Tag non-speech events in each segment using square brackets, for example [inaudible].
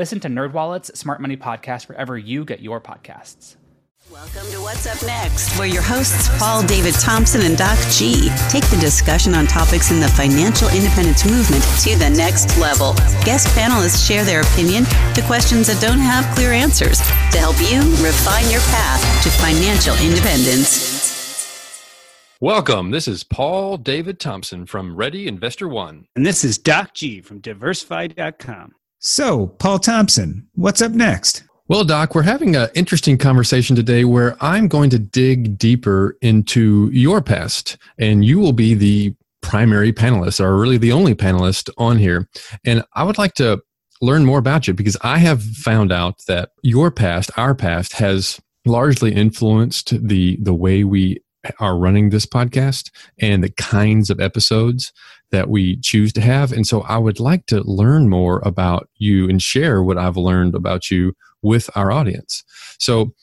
Listen to NerdWallet's Smart Money Podcast wherever you get your podcasts. Welcome to What's Up Next, where your hosts Paul David Thompson and Doc G take the discussion on topics in the financial independence movement to the next level. Guest panelists share their opinion to questions that don't have clear answers to help you refine your path to financial independence. Welcome. This is Paul David Thompson from Ready Investor One. And this is Doc G from diversify.com. So, Paul Thompson, what's up next? Well, Doc, we're having an interesting conversation today where I'm going to dig deeper into your past, and you will be the primary panelist, or really the only panelist on here. And I would like to learn more about you because I have found out that your past, our past, has largely influenced the the way we are running this podcast and the kinds of episodes that we choose to have. And so I would like to learn more about you and share what I've learned about you with our audience. So,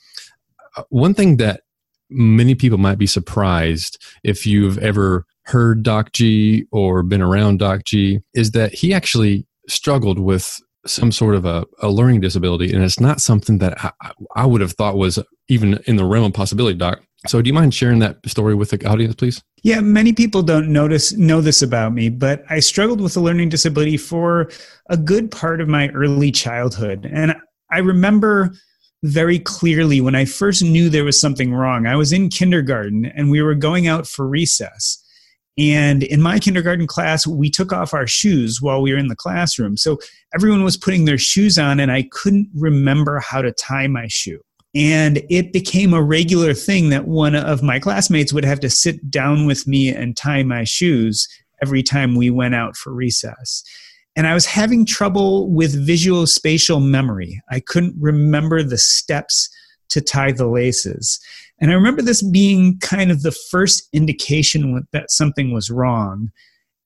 uh, one thing that many people might be surprised if you've ever heard Doc G or been around Doc G is that he actually struggled with some sort of a, a learning disability. And it's not something that I, I would have thought was even in the realm of possibility, Doc. So, do you mind sharing that story with the audience, please? Yeah, many people don't notice know this about me, but I struggled with a learning disability for a good part of my early childhood, and I remember very clearly when I first knew there was something wrong. I was in kindergarten, and we were going out for recess. And in my kindergarten class, we took off our shoes while we were in the classroom. So everyone was putting their shoes on, and I couldn't remember how to tie my shoe. And it became a regular thing that one of my classmates would have to sit down with me and tie my shoes every time we went out for recess. And I was having trouble with visual spatial memory. I couldn't remember the steps to tie the laces. And I remember this being kind of the first indication that something was wrong.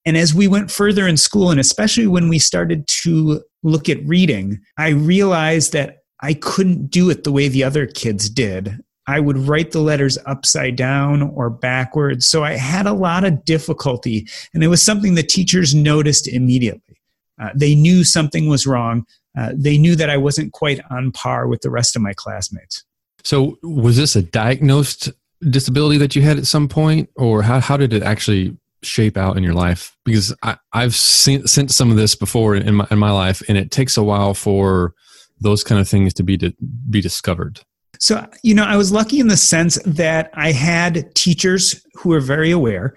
And as we went further in school, and especially when we started to look at reading, I realized that I couldn't do it the way the other kids did. I would write the letters upside down or backwards. So I had a lot of difficulty. And it was something the teachers noticed immediately. Uh, they knew something was wrong. Uh, they knew that I wasn't quite on par with the rest of my classmates. So, was this a diagnosed disability that you had at some point, or how, how did it actually shape out in your life? Because I, have seen, seen some of this before in my, in my life, and it takes a while for those kind of things to be to be discovered? So, you know, I was lucky in the sense that I had teachers who were very aware.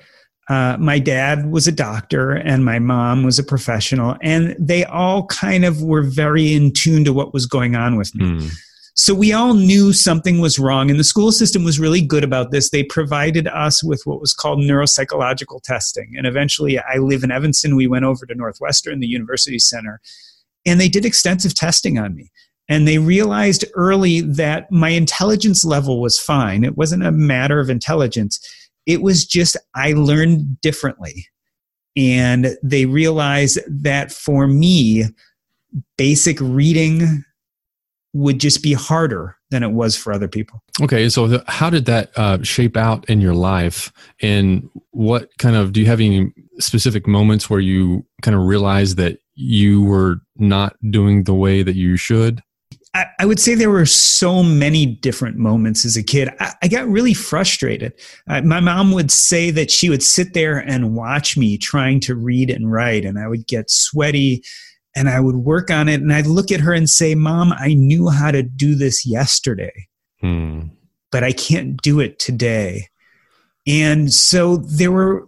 Uh, my dad was a doctor and my mom was a professional, and they all kind of were very in tune to what was going on with me. Mm. So we all knew something was wrong, and the school system was really good about this. They provided us with what was called neuropsychological testing. And eventually, I live in Evanston. We went over to Northwestern, the university center, and they did extensive testing on me. And they realized early that my intelligence level was fine. It wasn't a matter of intelligence, it was just I learned differently. And they realized that for me, basic reading would just be harder than it was for other people. Okay, so how did that uh, shape out in your life, and what kind of do you have any specific moments where you kind of realized that you were not doing the way that you should? I, I, would say there were so many different moments as a kid. I, I got really frustrated. Uh, my mom would say that she would sit there and watch me trying to read and write, and I would get sweaty and I would work on it. And I'd look at her and say, Mom, I knew how to do this yesterday, hmm. but I can't do it today. And so there were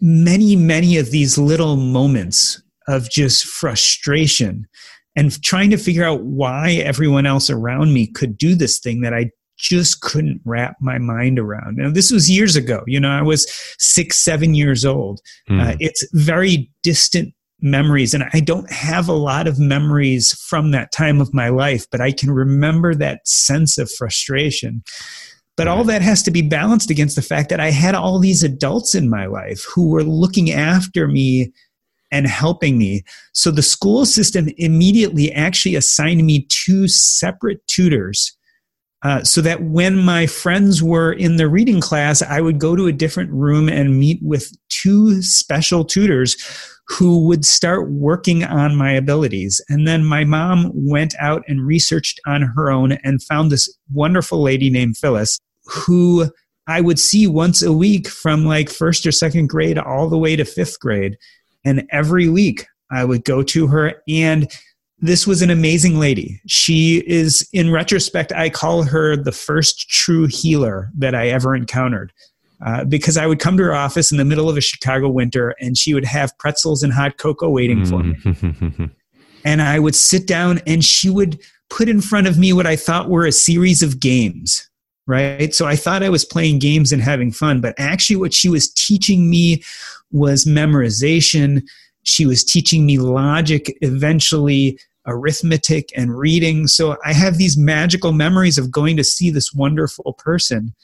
many, many of these little moments of just frustration and trying to figure out why everyone else around me could do this thing that I just couldn't wrap my mind around. Now, this was years ago. You know, I was six, seven years old. Mm. Uh, it's very distant memories, and I don't have a lot of memories from that time of my life, but I can remember that sense of frustration. But all that has to be balanced against the fact that I had all these adults in my life who were looking after me and helping me. So the school system immediately actually assigned me two separate tutors. Uh, so that when my friends were in the reading class, I would go to a different room and meet with two special tutors who would start working on my abilities. And then my mom went out and researched on her own and found this wonderful lady named Phyllis who I would see once a week from like first or second grade all the way to fifth grade. And every week I would go to her and this was an amazing lady. She is, in retrospect, I call her the first true healer that I ever encountered. Uh, because I would come to her office in the middle of a Chicago winter and she would have pretzels and hot cocoa waiting for me. Mm. and I would sit down and she would put in front of me what I thought were a series of games, right? So I thought I was playing games and having fun, but actually, what she was teaching me was memorization. She was teaching me logic, eventually arithmetic and reading. So I have these magical memories of going to see this wonderful person.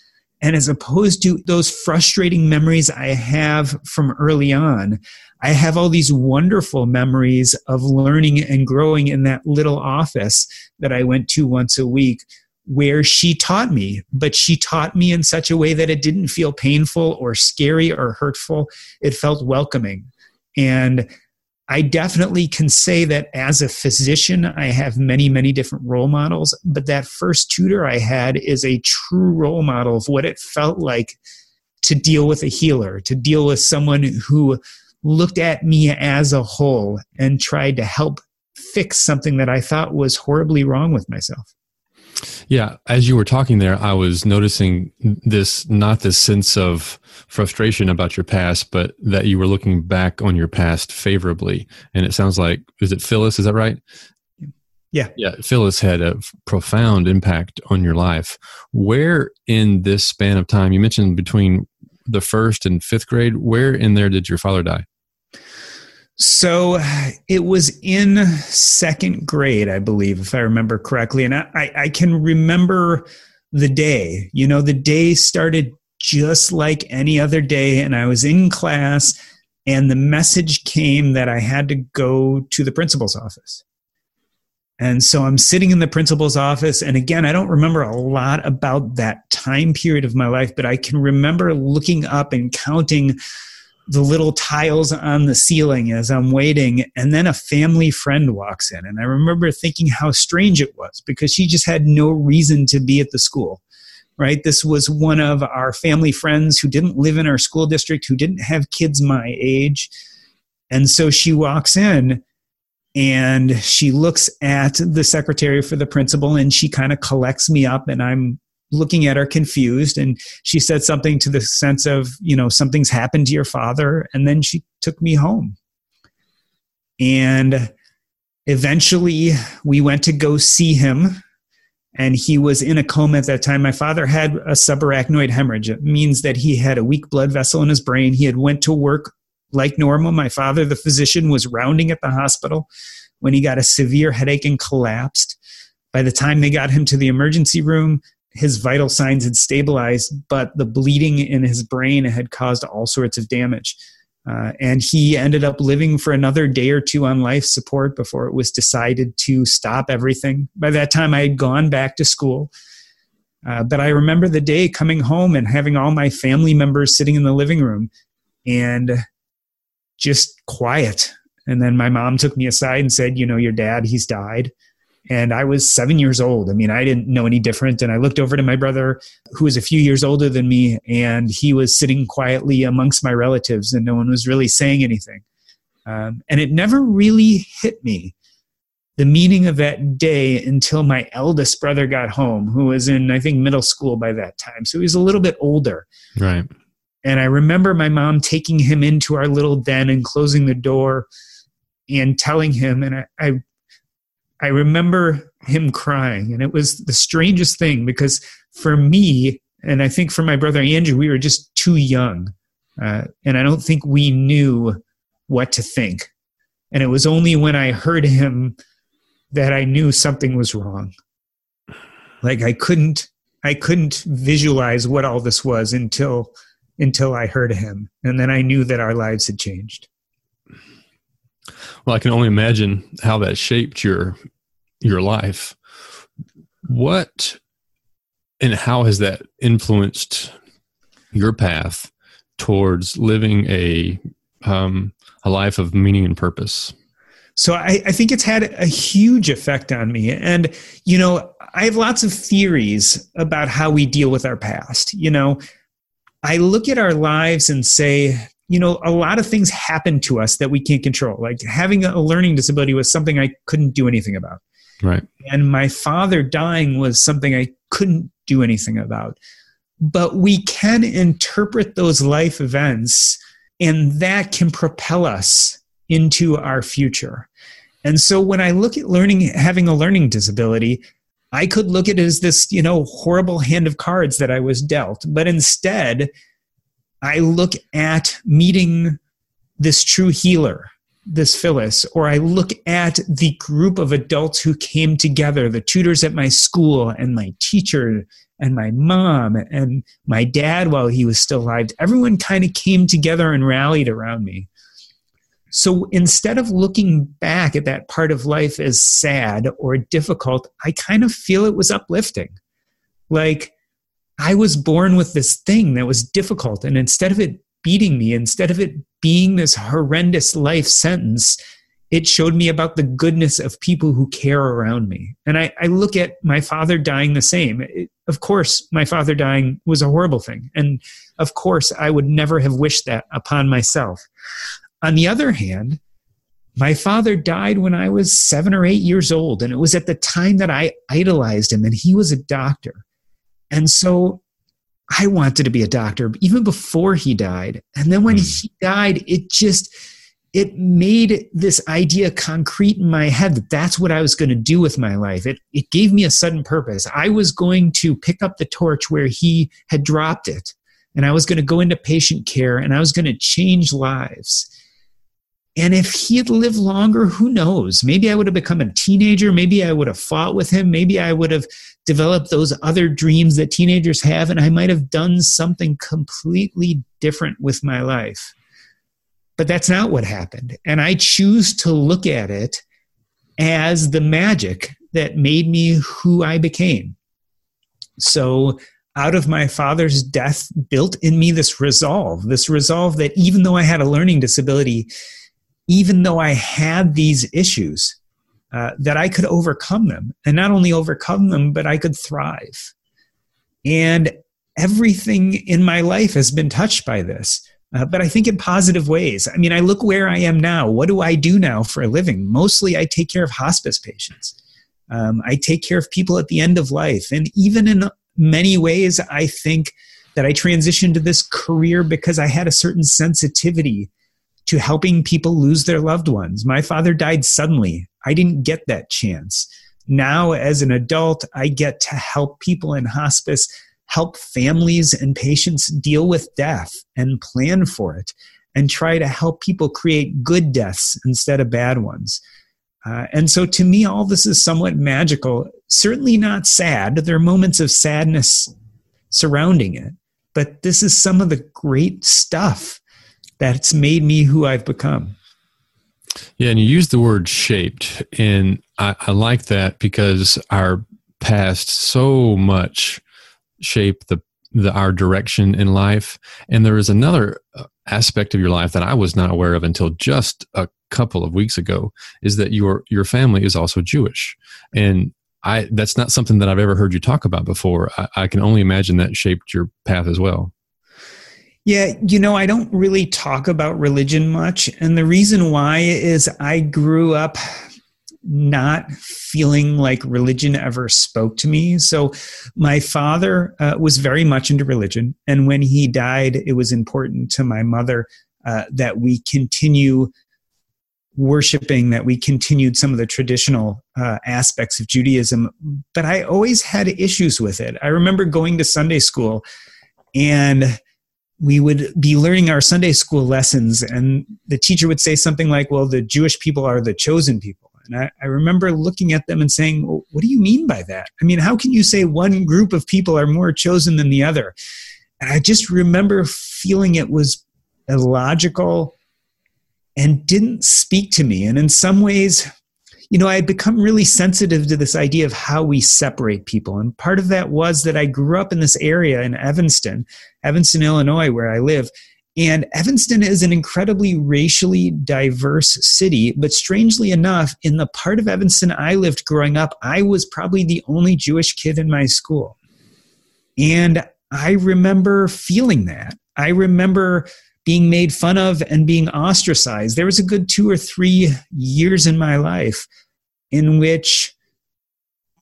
And as opposed to those frustrating memories I have from early on, I have all these wonderful memories of learning and growing in that little office that I went to once a week where she taught me, but she taught me in such a way that it didn't feel painful or scary or hurtful. It felt welcoming. And I definitely can say that as a physician, I have many, many different role models, but that first tutor I had is a true role model of what it felt like to deal with a healer, to deal with someone who looked at me as a whole and tried to help fix something that I thought was horribly wrong with myself. Yeah, as you were talking there, I was noticing this not this sense of frustration about your past, but that you were looking back on your past favorably. And it sounds like is it Phyllis, is that right? Yeah. Yeah, Phyllis had a profound impact on your life. Where in this span of time, you mentioned between the first and fifth grade, where in there did your father die? So it was in second grade, I believe, if I remember correctly. And I, I can remember the day. You know, the day started just like any other day, and I was in class, and the message came that I had to go to the principal's office. And so I'm sitting in the principal's office. And again, I don't remember a lot about that time period of my life, but I can remember looking up and counting the little tiles on the ceiling as I'm waiting. And then a family friend walks in. And I remember thinking how strange it was because she just had no reason to be at the school, right? This was one of our family friends who didn't live in our school district, who didn't have kids my age. And so she walks in and she looks at the secretary for the principal and she kind of collects me up and I'm looking at her confused and she said something to the sense of you know something's happened to your father and then she took me home. And eventually we went to go see him and he was in a coma at that time. My father had a subarachnoid hemorrhage. It means that he had a weak blood vessel in his brain. He had went to work like normal. My father the physician was rounding at the hospital when he got a severe headache and collapsed. By the time they got him to the emergency room his vital signs had stabilized, but the bleeding in his brain had caused all sorts of damage. Uh, and he ended up living for another day or two on life support before it was decided to stop everything. By that time, I had gone back to school. Uh, but I remember the day coming home and having all my family members sitting in the living room and just quiet. And then my mom took me aside and said, You know, your dad, he's died. And I was seven years old. I mean, I didn't know any different. And I looked over to my brother, who was a few years older than me, and he was sitting quietly amongst my relatives, and no one was really saying anything. Um, and it never really hit me the meaning of that day until my eldest brother got home, who was in, I think, middle school by that time. So he was a little bit older. Right. And I remember my mom taking him into our little den and closing the door and telling him, and I, I, I remember him crying. And it was the strangest thing because for me, and I think for my brother Andrew, we were just too young. Uh, and I don't think we knew what to think. And it was only when I heard him that I knew something was wrong. Like I couldn't I couldn't visualize what all this was until until I heard him. And then I knew that our lives had changed. Well, I can only imagine how that shaped your your life. What and how has that influenced your path towards living a um, a life of meaning and purpose? So I, I, think it's had a huge effect on me. And, you know, I have lots of theories about how we deal with our past. You know, I look at our lives and say, you know, a lot of things happen to us that we can't control. Like having a learning disability was something I couldn't do anything about. Right. And my father dying was something I couldn't do anything about. But we can interpret those life events, and that can propel us into our future. And so when I look at learning, having a learning disability, I could look at it as this, you know, horrible hand of cards that I was dealt. But instead, I look at meeting this true healer, this Phyllis, or I look at the group of adults who came together, the tutors at my school and my teacher and my mom and my dad while he was still alive. Everyone kind of came together and rallied around me. So instead of looking back at that part of life as sad or difficult, I kind of feel it was uplifting. Like I was born with this thing that was difficult. And instead of it beating me, instead of it being this horrendous life sentence, it showed me about the goodness of people who care around me. And I, I look at my father dying the same. It, of course, my father dying was a horrible thing. And of course, I would never have wished that upon myself. On the other hand, my father died when I was seven or eight years old, and it was at the time that I idolized him, and he was a doctor. And so I wanted to be a doctor even before he died. And then when mm. he died, it just it made this idea concrete in my head that that's what I was going to do with my life. It it gave me a sudden purpose. I was going to pick up the torch where he had dropped it, and I was going to go into patient care, and I was going to change lives. And if he had lived longer, who knows? Maybe I would have become a teenager. Maybe I would have fought with him. Maybe I would have developed those other dreams that teenagers have, and I might have done something completely different with my life. But that's not what happened. And I choose to look at it as the magic that made me who I became. So, out of my father's death, built in me this resolve, this resolve that even though I had a learning disability, even though I had these issues, uh, that I could overcome them. And not only overcome them, but I could thrive. And everything in my life has been touched by this. Uh, but I think in positive ways. I mean, I look where I am now. What do I do now for a living? Mostly, I take care of hospice patients. Um, I take care of people at the end of life. And even in many ways, I think that I transitioned to this career because I had a certain sensitivity to helping people lose their loved ones. My father died suddenly. I didn't get that chance. Now, as an adult, I get to help people in hospice, help families and patients deal with death and plan for it, and try to help people create good deaths instead of bad ones. Uh, and so, to me, all this is somewhat magical. Certainly not sad. There are moments of sadness surrounding it, but this is some of the great stuff that's made me who I've become. Yeah, and you use the word shaped, and I, I like that because our past so much shape the, the our direction in life. And there is another uh, aspect of your life that I was not aware of until just a couple of weeks ago is that your your family is also Jewish, and I that's not something that I've ever heard you talk about before. I, I can only imagine that shaped your path as well. Yeah, you know, I don't really talk about religion much. And the reason why is I grew up not feeling like religion ever spoke to me. So my father uh, was very much into religion. And when he died, it was important to my mother uh, that we continue worshiping, that we continued some of the traditional uh, aspects of Judaism. But I always had issues with it. I remember going to Sunday school and we would be learning our Sunday school lessons, and the teacher would say something like, Well, the Jewish people are the chosen people. And I, I, remember looking at them and saying, well, What do you mean by that? I mean, how can you say one group of people are more chosen than the other? And I just remember feeling it was illogical and didn't speak to me. And in some ways, you know, I had become really sensitive to this idea of how we separate people. And part of that was that I grew up in this area in Evanston, Evanston, Illinois, where I live. And Evanston is an incredibly racially diverse city, but strangely enough, in the part of Evanston I lived growing up, I was probably the only Jewish kid in my school. And I remember feeling that. I remember being made fun of and being ostracized. There was a good two or three years in my life in which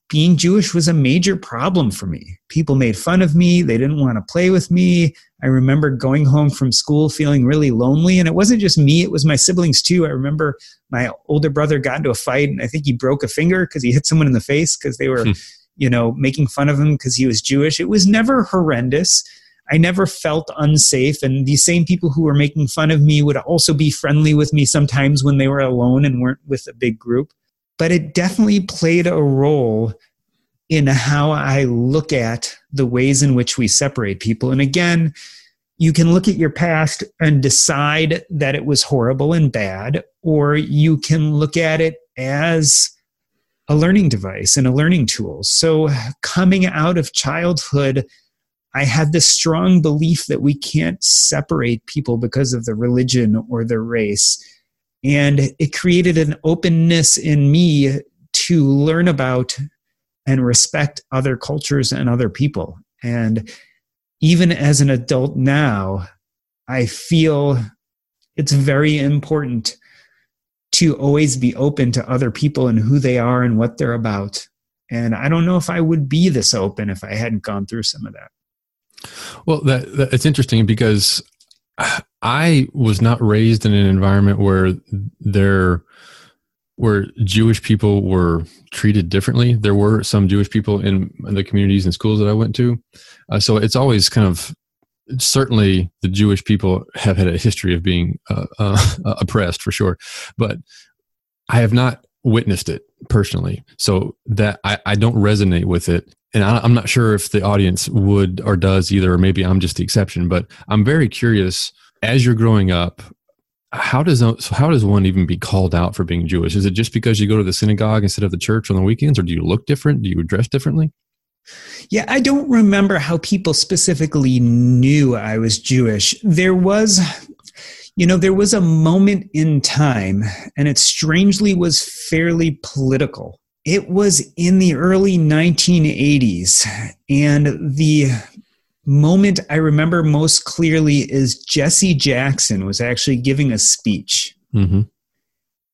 being Jewish was a major problem for me. People made fun of me, they didn't want to play with me. I remember going home from school feeling really lonely. And it wasn't just me, it was my siblings too. I remember my older brother got into a fight and I think he broke a finger because he hit someone in the face because they were, hmm. you know, making fun of him because he was Jewish. It was never horrendous. I never felt unsafe. And these same people who were making fun of me would also be friendly with me sometimes when they were alone and weren't with a big group. But it definitely played a role in how I look at the ways in which we separate people. And again, you can look at your past and decide that it was horrible and bad, or you can look at it as a learning device and a learning tool. So, coming out of childhood, I had this strong belief that we can't separate people because of the religion or the race. And it created an openness in me to learn about and respect other cultures and other people. And even as an adult now, I feel it's very important to always be open to other people and who they are and what they're about. And I don't know if I would be this open if I hadn't gone through some of that. Well, that, that it's interesting because I was not raised in an environment where there where Jewish people were treated differently. There were some Jewish people in, the communities and schools that I went to, uh, so it's always kind of certainly the Jewish people have had a history of being uh, uh, [laughs] oppressed for sure, but I have not witnessed it personally, so that I, I don't resonate with it and I, am not sure if the audience would or does either, or maybe I'm just the exception. But I'm very curious. As you're growing up, how does how does one even be called out for being Jewish? Is it just because you go to the synagogue instead of the church on the weekends, or do you look different? Do you dress differently? Yeah, I don't remember how people specifically knew I was Jewish. There was, you know, there was a moment in time, and it strangely was fairly political it was in the early 1980s, and the moment I remember most clearly is Jesse Jackson was actually giving a speech. Mm-hmm.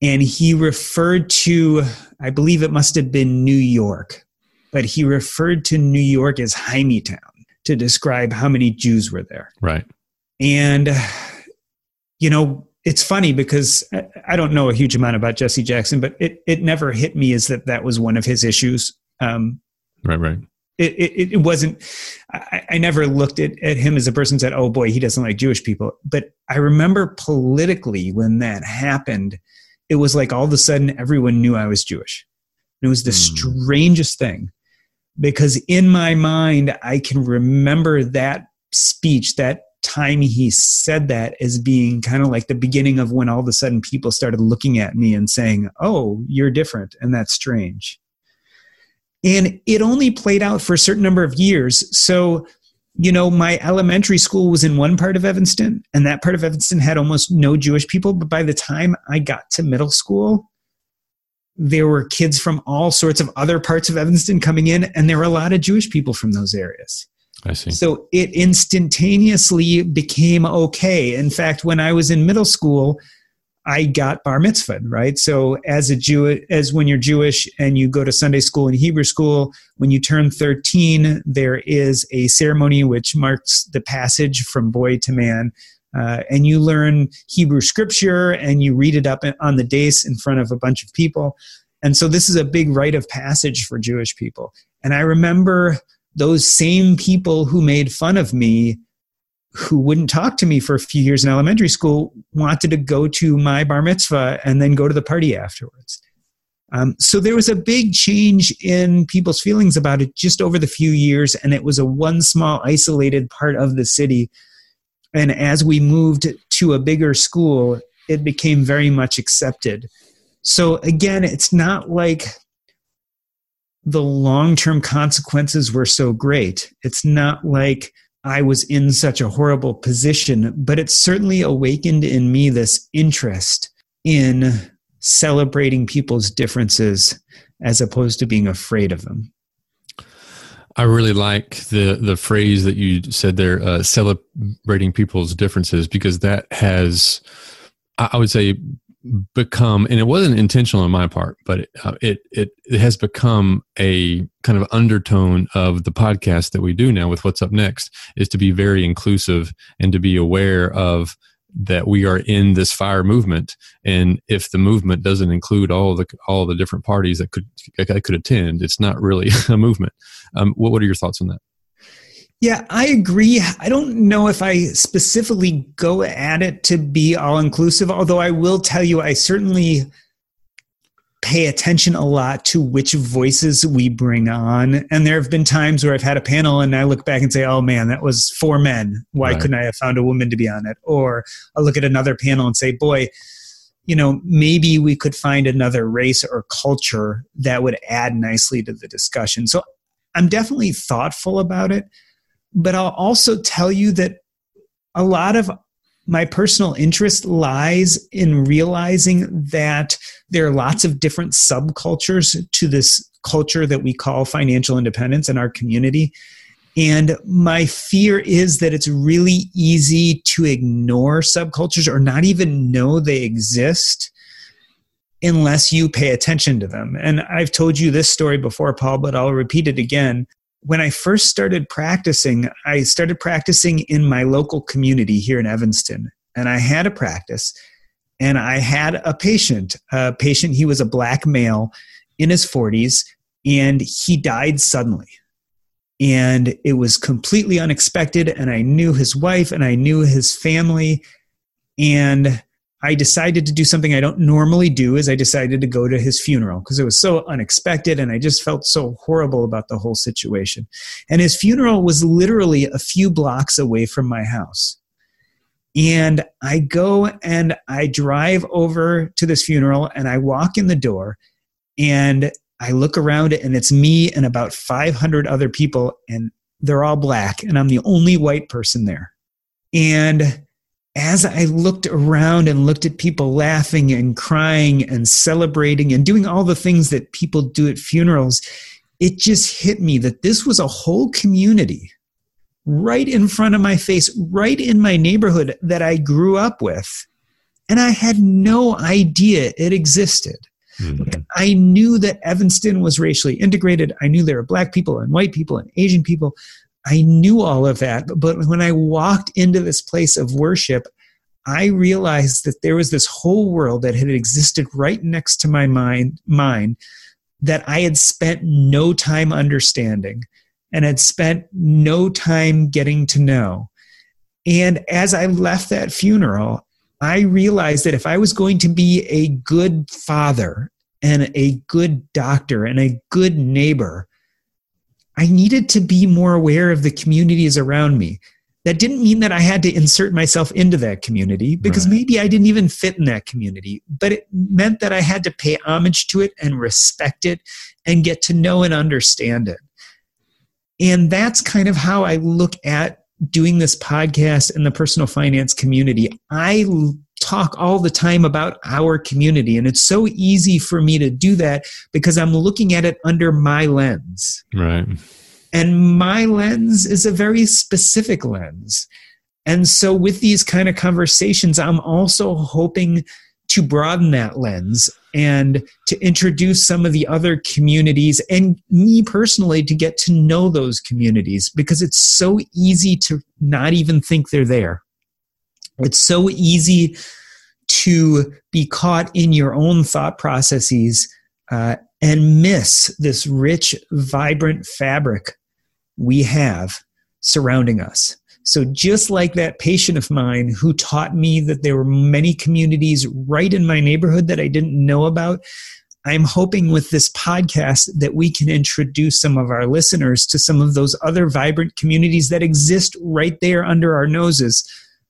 And he referred to, I believe it must have been New York, but he referred to New York as Town to describe how many Jews were there. Right. And, you know, it's funny because I don't know a huge amount about Jesse Jackson, but it, it never hit me as that that was one of his issues. Um, right, right. It, it, it wasn't, I, I never looked at, at him as a person said, oh boy, he doesn't like Jewish people. But I remember politically when that happened, it was like all of a sudden everyone knew I was Jewish. And it was the mm. strangest thing because in my mind, I can remember that speech, that time he said that as being kind of like the beginning of when all of a sudden people started looking at me and saying, Oh, you're different, and that's strange. And it only played out for a certain number of years. So you know, my elementary school was in one part of Evanston, and that part of Evanston had almost no Jewish people. But by the time I got to middle school, there were kids from all sorts of other parts of Evanston coming in, and there were a lot of Jewish people from those areas. I see. So it instantaneously became okay. In fact, when I was in middle school, I got bar mitzvah, right? So as a Jew, as when you're Jewish and you go to Sunday school and Hebrew school, when you turn 13, there is a ceremony which marks the passage from boy to man. Uh, and you learn Hebrew scripture and you read it up on the dais in front of a bunch of people. And so this is a big rite of passage for Jewish people. And I remember those same people who made fun of me who wouldn't talk to me for a few years in elementary school wanted to go to my bar mitzvah and then go to the party afterwards. Um, so there was a big change in people's feelings about it just over the few years, and it was a one small isolated part of the city. And as we moved to a bigger school, it became very much accepted. So again, it's not like the long term consequences were so great. It's not like I was in such a horrible position, but it certainly awakened in me this interest in celebrating people's differences as opposed to being afraid of them. I really like the the phrase that you said there, uh, celebrating people's differences, because that has, I would say, become and it wasn't intentional on my part but it, uh, it, it it has become a kind of undertone of the podcast that we do now with what's up next is to be very inclusive and to be aware of that we are in this fire movement. And if the movement doesn't include all the all the different parties that could that could attend it's not really [laughs] a movement. Um, what, what are your thoughts on that yeah, I agree. I don't know if I specifically go at it to be all inclusive, although I will tell you, I certainly pay attention a lot to which voices we bring on. And there have been times where I've had a panel and I look back and say, oh man, that was four men. Why right. couldn't I have found a woman to be on it? Or I'll look at another panel and say, boy, you know, maybe we could find another race or culture that would add nicely to the discussion. So I'm definitely thoughtful about it. But I'll also tell you that a lot of my personal interest lies in realizing that there are lots of different subcultures to this culture that we call financial independence in our community. And my fear is that it's really easy to ignore subcultures or not even know they exist unless you pay attention to them. And I've told you this story before, Paul, but I'll repeat it again when I first started practicing, I started practicing in my local community here in Evanston. And I had a practice and I had a patient, a patient, he was a black male in his 40s and he died suddenly. And it was completely unexpected. And I knew his wife and I knew his family. And I decided to do something I don't normally do is I decided to go to his funeral because it was so unexpected and I just felt so horrible about the whole situation. And his funeral was literally a few blocks away from my house. And I go and I drive over to this funeral and I walk in the door and I look around and it's me and about 500 other people and they're all black and I'm the only white person there. And as I looked around and looked at people laughing and crying and celebrating and doing all the things that people do at funerals, it just hit me that this was a whole community right in front of my face, right in my neighborhood that I grew up with. And I had no idea it existed. Mm-hmm. I knew that Evanston was racially integrated. I knew there were black people and white people and Asian people, I knew all of that. But when I walked into this place of worship, I realized that there was this whole world that had existed right next to my mind, mind that I had spent no time understanding and had spent no time getting to know. And as I left that funeral, I realized that if I was going to be a good father and a good doctor and a good neighbor, I needed to be more aware of the communities around me. That didn't mean that I had to insert myself into that community because right. maybe I didn't even fit in that community, but it meant that I had to pay homage to it and respect it and get to know and understand it. And that's kind of how I look at doing this podcast in the personal finance community. I talk all the time about our community, and it's so easy for me to do that because I'm looking at it under my lens. Right. And my lens is a very specific lens. And so, with these kind of conversations, I'm also hoping to broaden that lens and to introduce some of the other communities and me personally to get to know those communities because it's so easy to not even think they're there. It's so easy to be caught in your own thought processes uh, and miss this rich, vibrant fabric we have surrounding us. So, just like that patient of mine who taught me that there were many communities right in my neighborhood that I didn't know about, I'm hoping with this podcast that we can introduce some of our listeners to some of those other vibrant communities that exist right there under our noses.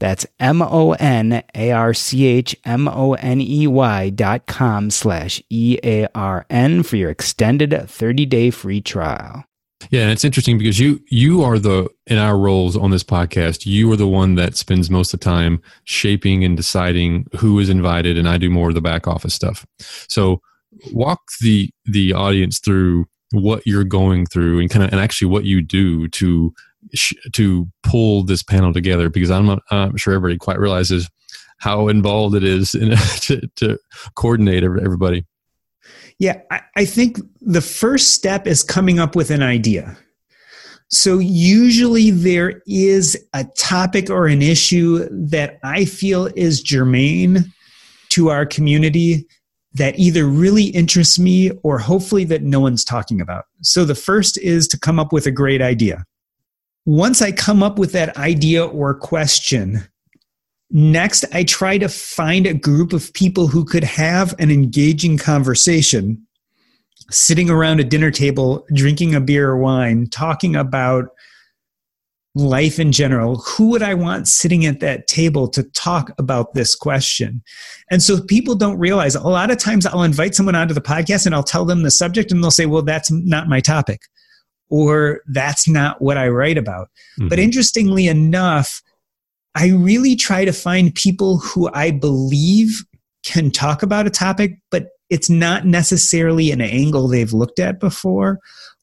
That's M O N A R C H M O N E Y dot com slash E A R N for your extended 30 day free trial. Yeah, and it's interesting because you you are the in our roles on this podcast, you are the one that spends most of the time shaping and deciding who is invited, and I do more of the back office stuff. So walk the the audience through what you're going through and kind of and actually what you do to to pull this panel together because I'm not I'm sure everybody quite realizes how involved it is in, [laughs] to, to coordinate everybody. Yeah, I, I think the first step is coming up with an idea. So, usually there is a topic or an issue that I feel is germane to our community that either really interests me or hopefully that no one's talking about. So the first is to come up with a great idea. Once I come up with that idea or question, next I try to find a group of people who could have an engaging conversation sitting around a dinner table, drinking a beer or wine, talking about life in general, who would I want sitting at that table to talk about this question? And so people don't realize a lot of times I'll invite someone onto the podcast and I'll tell them the subject and they'll say, well, that's not my topic or that's not what I write about. Mm-hmm. But interestingly enough, I really try to find people who I believe can talk about a topic, but it's not necessarily an angle they've looked at before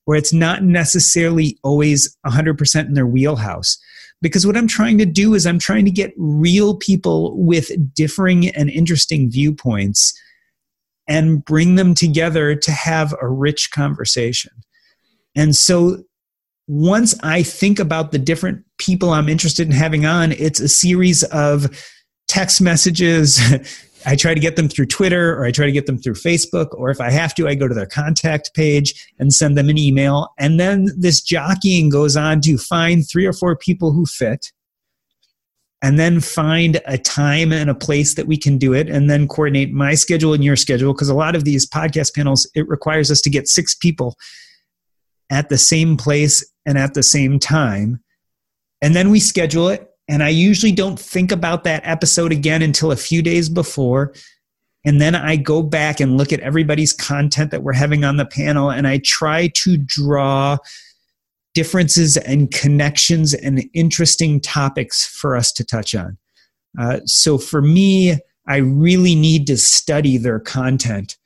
where it's not necessarily always 100% in their wheelhouse. Because what I'm trying to do is I'm trying to get real people with differing and interesting viewpoints and bring them together to have a rich conversation. And so once I think about the different people I'm interested in having on, it's a series of text messages, [laughs] I try to get them through Twitter or I try to get them through Facebook, or if I have to, I go to their contact page and send them an email. And then this jockeying goes on to find three or four people who fit and then find a time and a place that we can do it and then coordinate my schedule and your schedule because a lot of these podcast panels it requires us to get six people at the same place and at the same time and then we schedule it and I usually don't think about that episode again until a few days before. And then I go back and look at everybody's content that we're having on the panel and I try to draw differences and connections and interesting topics for us to touch on. Uh, so for me, I really need to study their content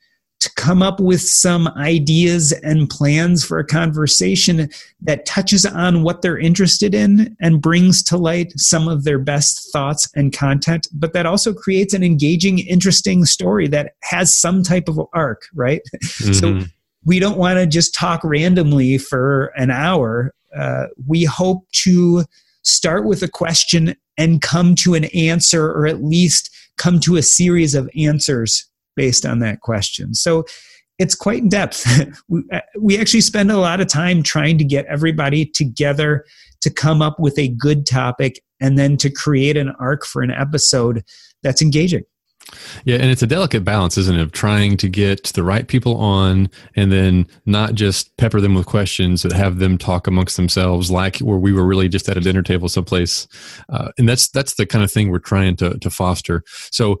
to come up with some ideas and plans for a conversation that touches on what they're interested in and brings to light some of their best thoughts and content, but that also creates an engaging, interesting story that has some type of arc, right? [laughs] Mm-hmm. So we don't want to just talk randomly for an hour. Uh, we hope to start with a question and come to an answer or at least come to a series of answers based on that question. So it's quite in depth. [laughs] we, uh, we actually spend a lot of time trying to get everybody together to come up with a good topic and then to create an arc for an episode that's engaging. Yeah, and it's a delicate balance, isn't it, of trying to get the right people on and then not just pepper them with questions that have them talk amongst themselves, like where we were really just at a dinner table someplace. Uh, and that's that's the kind of thing we're trying to to foster. So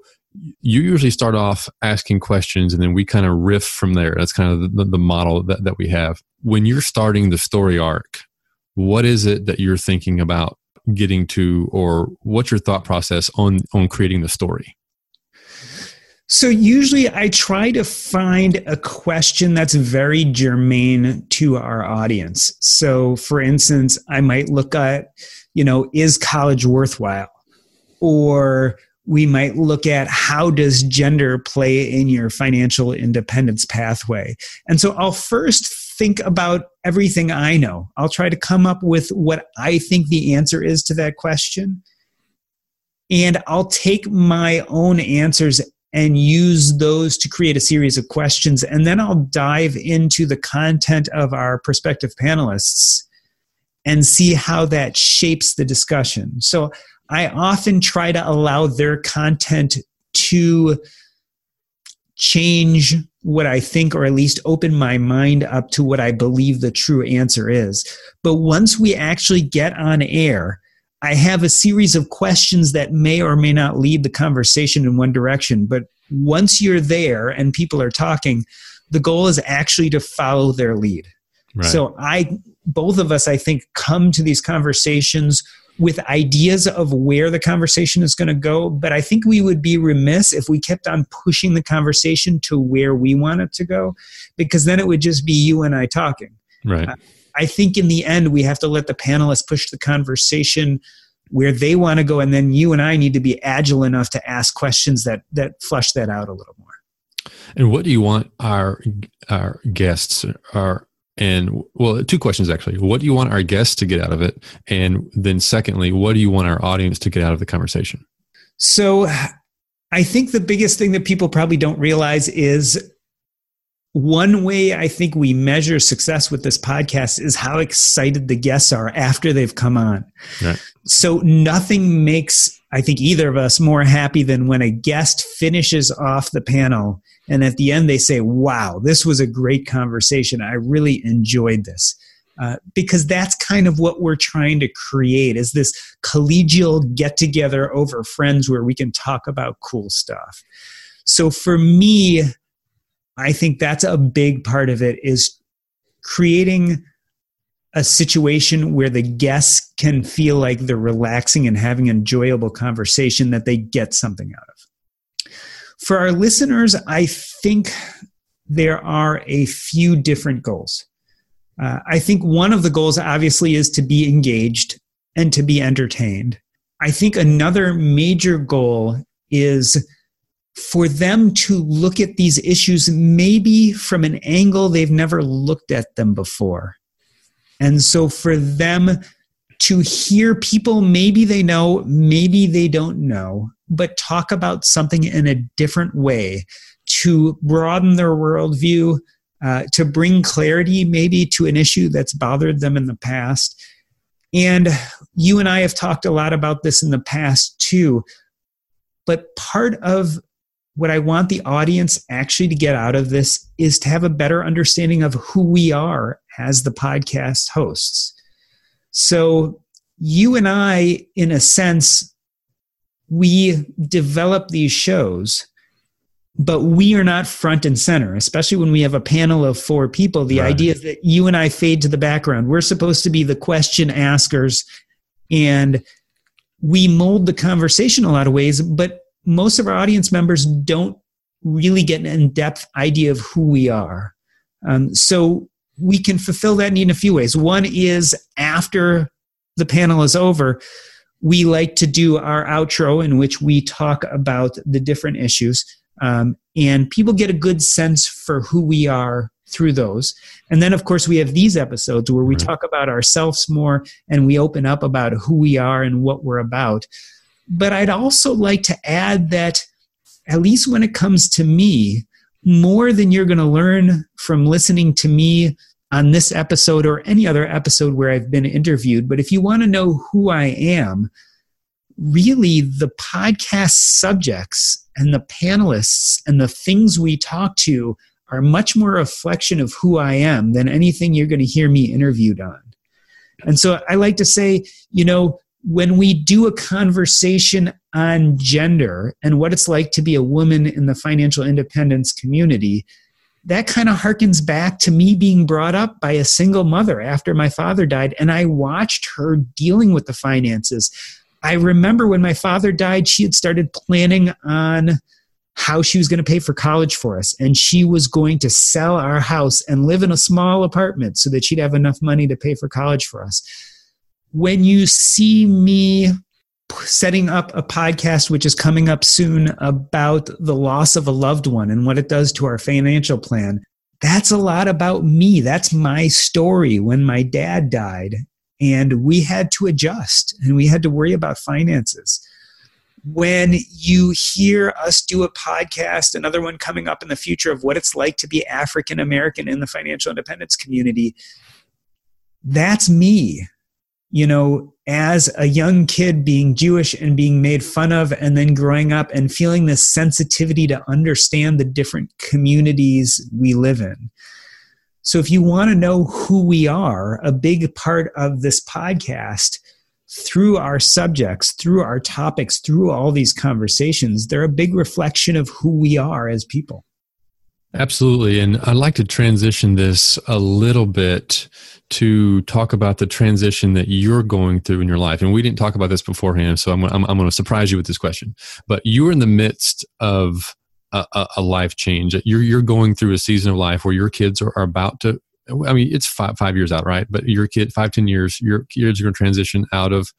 you usually start off asking questions and then we kind of riff from there. That's kind of the, the model that, that we have. When you're starting the story arc, what is it that you're thinking about getting to or what's your thought process on on creating the story so usually I try to find a question that's very germane to our audience. So for instance, I might look at, you know, is college worthwhile? Or we might look at how does gender play in your financial independence pathway. And so i'll first think about everything i know. I'll try to come up with what i think the answer is to that question. And i'll take my own answers and use those to create a series of questions. And then i'll dive into the content of our prospective panelists and see how that shapes the discussion. So I often try to allow their content to change what I think, or at least open my mind up to what I believe the true answer is. But once we actually get on air, I have a series of questions that may or may not lead the conversation in one direction. But once you're there and people are talking, the goal is actually to follow their lead. Right. So I, both of us, I think, come to these conversations with ideas of where the conversation is going to go. But I think we would be remiss if we kept on pushing the conversation to where we want it to go, because then it would just be you and I talking. Right. Uh, I think in the end, we have to let the panelists push the conversation where they want to go, and then you and I need to be agile enough to ask questions that that flush that out a little more. And what do you want our our guests, our and well, two questions actually. What do you want our guests to get out of it? And then secondly, what do you want our audience to get out of the conversation? So I think the biggest thing that people probably don't realize is one way I think we measure success with this podcast is how excited the guests are after they've come on. Right. So nothing makes, I think, either of us more happy than when a guest finishes off the panel and at the end they say, Wow, this was a great conversation. I really enjoyed this. Uh, because that's kind of what we're trying to create is this collegial get together over friends where we can talk about cool stuff so for me i think that's a big part of it is creating a situation where the guests can feel like they're relaxing and having an enjoyable conversation that they get something out of for our listeners i think there are a few different goals uh, I think one of the goals, obviously, is to be engaged and to be entertained. I think another major goal is for them to look at these issues maybe from an angle they've never looked at them before. And so for them to hear people, maybe they know, maybe they don't know, but talk about something in a different way to broaden their worldview, uh, to bring clarity maybe to an issue that's bothered them in the past. And you and I have talked a lot about this in the past too. But part of what I want the audience actually to get out of this is to have a better understanding of who we are as the podcast hosts. So, you and I, in a sense, we develop these shows but we are not front and center, especially when we have a panel of four people. The right. idea is that you and I fade to the background. We're supposed to be the question askers and we mold the conversation a lot of ways, but most of our audience members don't really get an in depth idea of who we are. Um, so we can fulfill that need in a few ways. One is after the panel is over, we like to do our outro in which we talk about the different issues. Um, and people get a good sense for who we are through those. And then, of course, we have these episodes where we right. talk about ourselves more and we open up about who we are and what we're about. But I'd also like to add that, at least when it comes to me, more than you're going to learn from listening to me on this episode or any other episode where I've been interviewed. But if you want to know who I am, really the podcast subjects and the panelists and the things we talk to are much more a reflection of who I am than anything you're going to hear me interviewed on. And so I like to say, you know, when we do a conversation on gender and what it's like to be a woman in the financial independence community, that kind of harkens back to me being brought up by a single mother after my father died. And I watched her dealing with the finances. I remember when my father died, she had started planning on how she was going to pay for college for us. And she was going to sell our house and live in a small apartment so that she'd have enough money to pay for college for us. When you see me setting up a podcast, which is coming up soon, about the loss of a loved one and what it does to our financial plan, that's a lot about me. That's my story when my dad died and we had to adjust and we had to worry about finances. When you hear us do a podcast, another one coming up in the future of what it's like to be African American in the financial independence community, that's me. You know, as a young kid being Jewish and being made fun of, and then growing up and feeling this sensitivity to understand the different communities we live in. So if you want to know who we are, a big part of this podcast through our subjects, through our topics, through all these conversations, they're a big reflection of who we are as people. Absolutely. And I'd like to transition this a little bit to talk about the transition that you're going through in your life. And we didn't talk about this beforehand, so I'm, I'm, I'm going to surprise you with this question. But you're in the midst of a, a, life change. You're you're going through a season of life where your kids are, are about to. I mean, it's five five years out, right? But your kid, five ten years, your kids are going to transition out of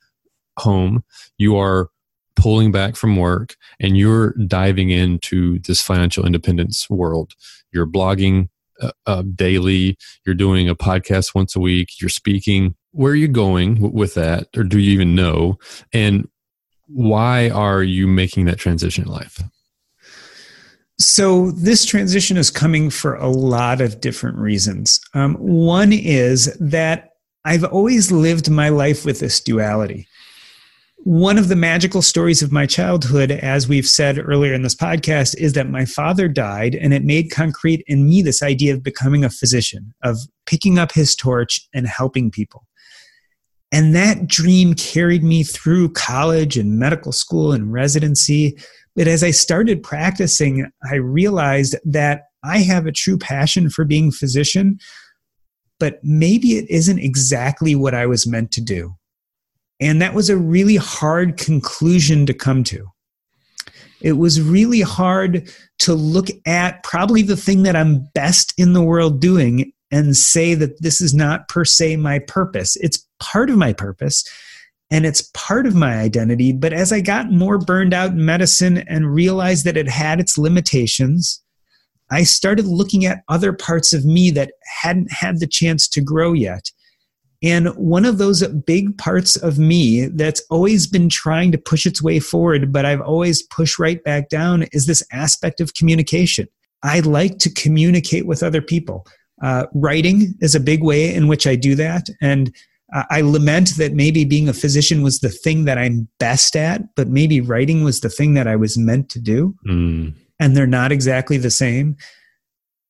home. You are pulling back from work, and you're diving into this financial independence world. You're blogging uh, uh, daily. You're doing a podcast once a week. You're speaking. Where are you going w- with that, or do you even know? And why are you making that transition in life? So, this transition is coming for a lot of different reasons. Um, one is that I've always lived my life with this duality. One of the magical stories of my childhood, as we've said earlier in this podcast, is that my father died and it made concrete in me this idea of becoming a physician, of picking up his torch and helping people. And that dream carried me through college and medical school and residency. But as I started practicing, I realized that I have a true passion for being physician, but maybe it isn't exactly what I was meant to do. And that was a really hard conclusion to come to. It was really hard to look at probably the thing that I'm best in the world doing and say that this is not per se my purpose. It's part of my purpose and it's part of my identity. But as I got more burned out in medicine and realized that it had its limitations, I started looking at other parts of me that hadn't had the chance to grow yet. And one of those big parts of me that's always been trying to push its way forward, but I've always pushed right back down is this aspect of communication. I like to communicate with other people. Uh, writing is a big way in which I do that. And I lament that maybe being a physician was the thing that I'm best at, but maybe writing was the thing that I was meant to do. Mm. And they're not exactly the same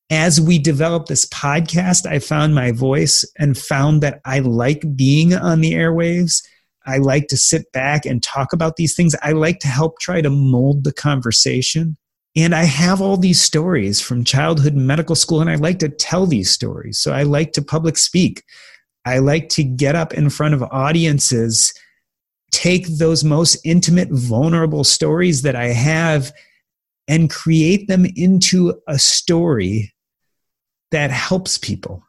as we developed this podcast, I found my voice and found that I like being on the airwaves. I like to sit back and talk about these things. I like to help try to mold the conversation. And I have all these stories from childhood and medical school, and I like to tell these stories. So I like to public speak. I like to get up in front of audiences, take those most intimate, vulnerable stories that I have, and create them into a story that helps people,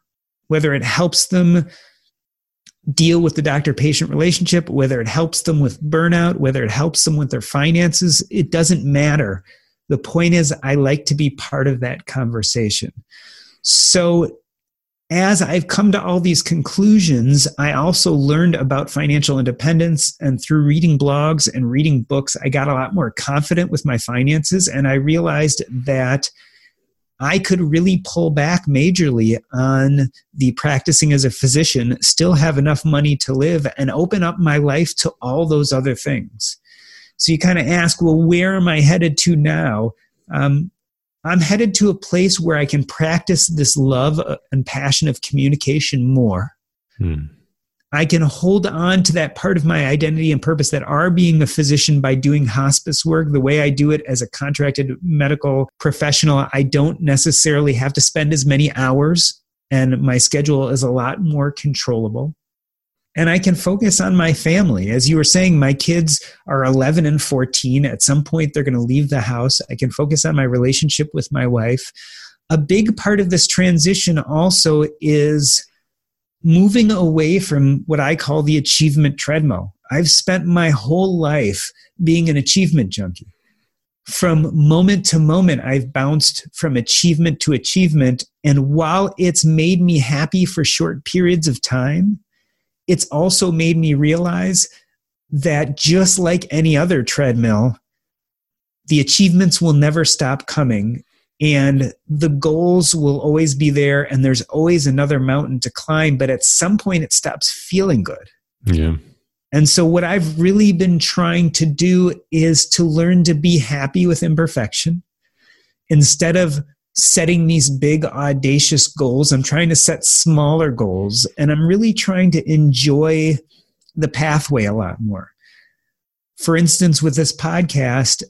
whether it helps them deal with the doctor patient relationship, whether it helps them with burnout, whether it helps them with their finances, it doesn't matter. The point is, I like to be part of that conversation. So, as I've come to all these conclusions, I also learned about financial independence. And through reading blogs and reading books, I got a lot more confident with my finances. And I realized that I could really pull back majorly on the practicing as a physician, still have enough money to live, and open up my life to all those other things. So you kind of ask, well, where am I headed to now? Um, I'm headed to a place where I can practice this love and passion of communication more. Hmm. I can hold on to that part of my identity and purpose that are being a physician by doing hospice work the way I do it as a contracted medical professional. I don't necessarily have to spend as many hours, and my schedule is a lot more controllable. And I can focus on my family. As you were saying, my kids are 11 and 14. At some point, they're going to leave the house. I can focus on my relationship with my wife. A big part of this transition also is moving away from what I call the achievement treadmill. I've spent my whole life being an achievement junkie. From moment to moment, I've bounced from achievement to achievement. And while it's made me happy for short periods of time, it's also made me realize that just like any other treadmill, the achievements will never stop coming and the goals will always be there and there's always another mountain to climb but at some point it stops feeling good. Yeah. And so what i've really been trying to do is to learn to be happy with imperfection. Instead of setting these big audacious goals i'm trying to set smaller goals and i'm really trying to enjoy the pathway a lot more. For instance with this podcast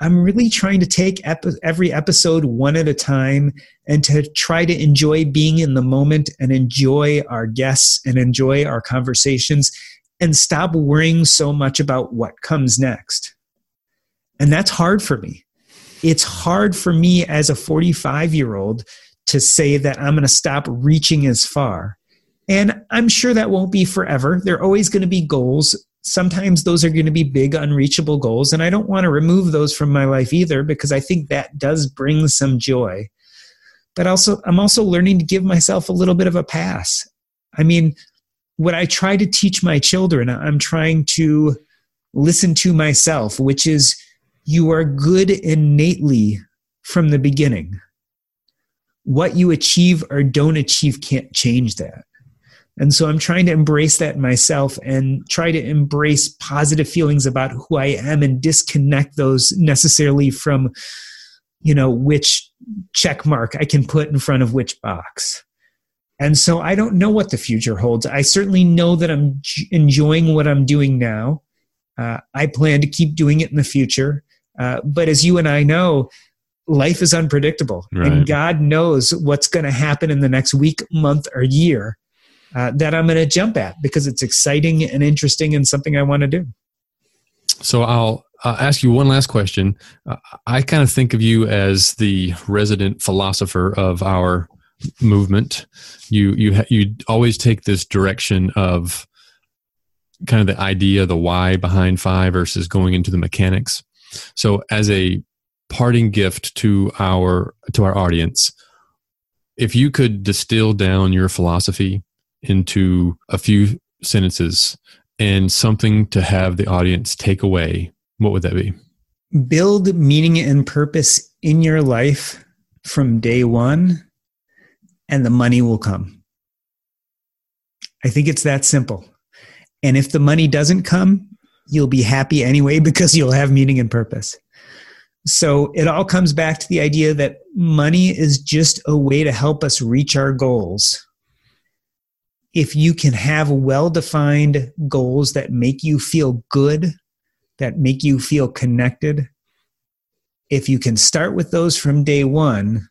I'm really trying to take every episode one at a time and to try to enjoy being in the moment and enjoy our guests and enjoy our conversations and stop worrying so much about what comes next. And that's hard for me. It's hard for me as a 45 year old to say that I'm going to stop reaching as far. And I'm sure that won't be forever. There are always going to be goals sometimes those are going to be big unreachable goals and i don't want to remove those from my life either because i think that does bring some joy but also i'm also learning to give myself a little bit of a pass i mean what i try to teach my children i'm trying to listen to myself which is you are good innately from the beginning. What you achieve or don't achieve can't change that. And so I'm trying to embrace that myself and try to embrace positive feelings about who I am and disconnect those necessarily from, you know, which check mark I can put in front of which box. And so I don't know what the future holds. I certainly know that I'm enjoying what I'm doing now. Uh, I plan to keep doing it in the future. Uh, but as you and I know, life is unpredictable, right. and God knows what's going to happen in the next week, month, or year uh, that I'm going to jump at because it's exciting and interesting and something I want to do. So I'll uh, ask you one last question. Uh, I kind of think of you as the resident philosopher of our movement. You you ha- you always take this direction of kind of the idea, the why behind FI versus going into the mechanics. So as a parting gift to our to our audience, if you could distill down your philosophy into a few sentences and something to have the audience take away, what would that be? Build meaning and purpose in your life from day one, and the money will come. I think it's that simple. And if the money doesn't come, you'll be happy anyway [laughs] because you'll have meaning and purpose. So it all comes back to the idea that money is just a way to help us reach our goals if you can have well defined goals that make you feel good, that make you feel connected, if you can start with those from day one,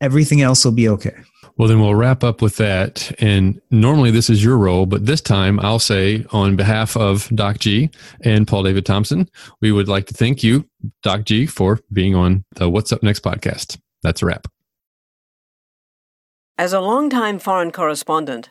everything else will be okay. Well, then we'll wrap up with that. And normally this is your role, but this time I'll say on behalf of Doc G and Paul David Thompson, we would like to thank you, Doc G, for being on the What's Up Next podcast. That's a wrap. As a longtime foreign correspondent,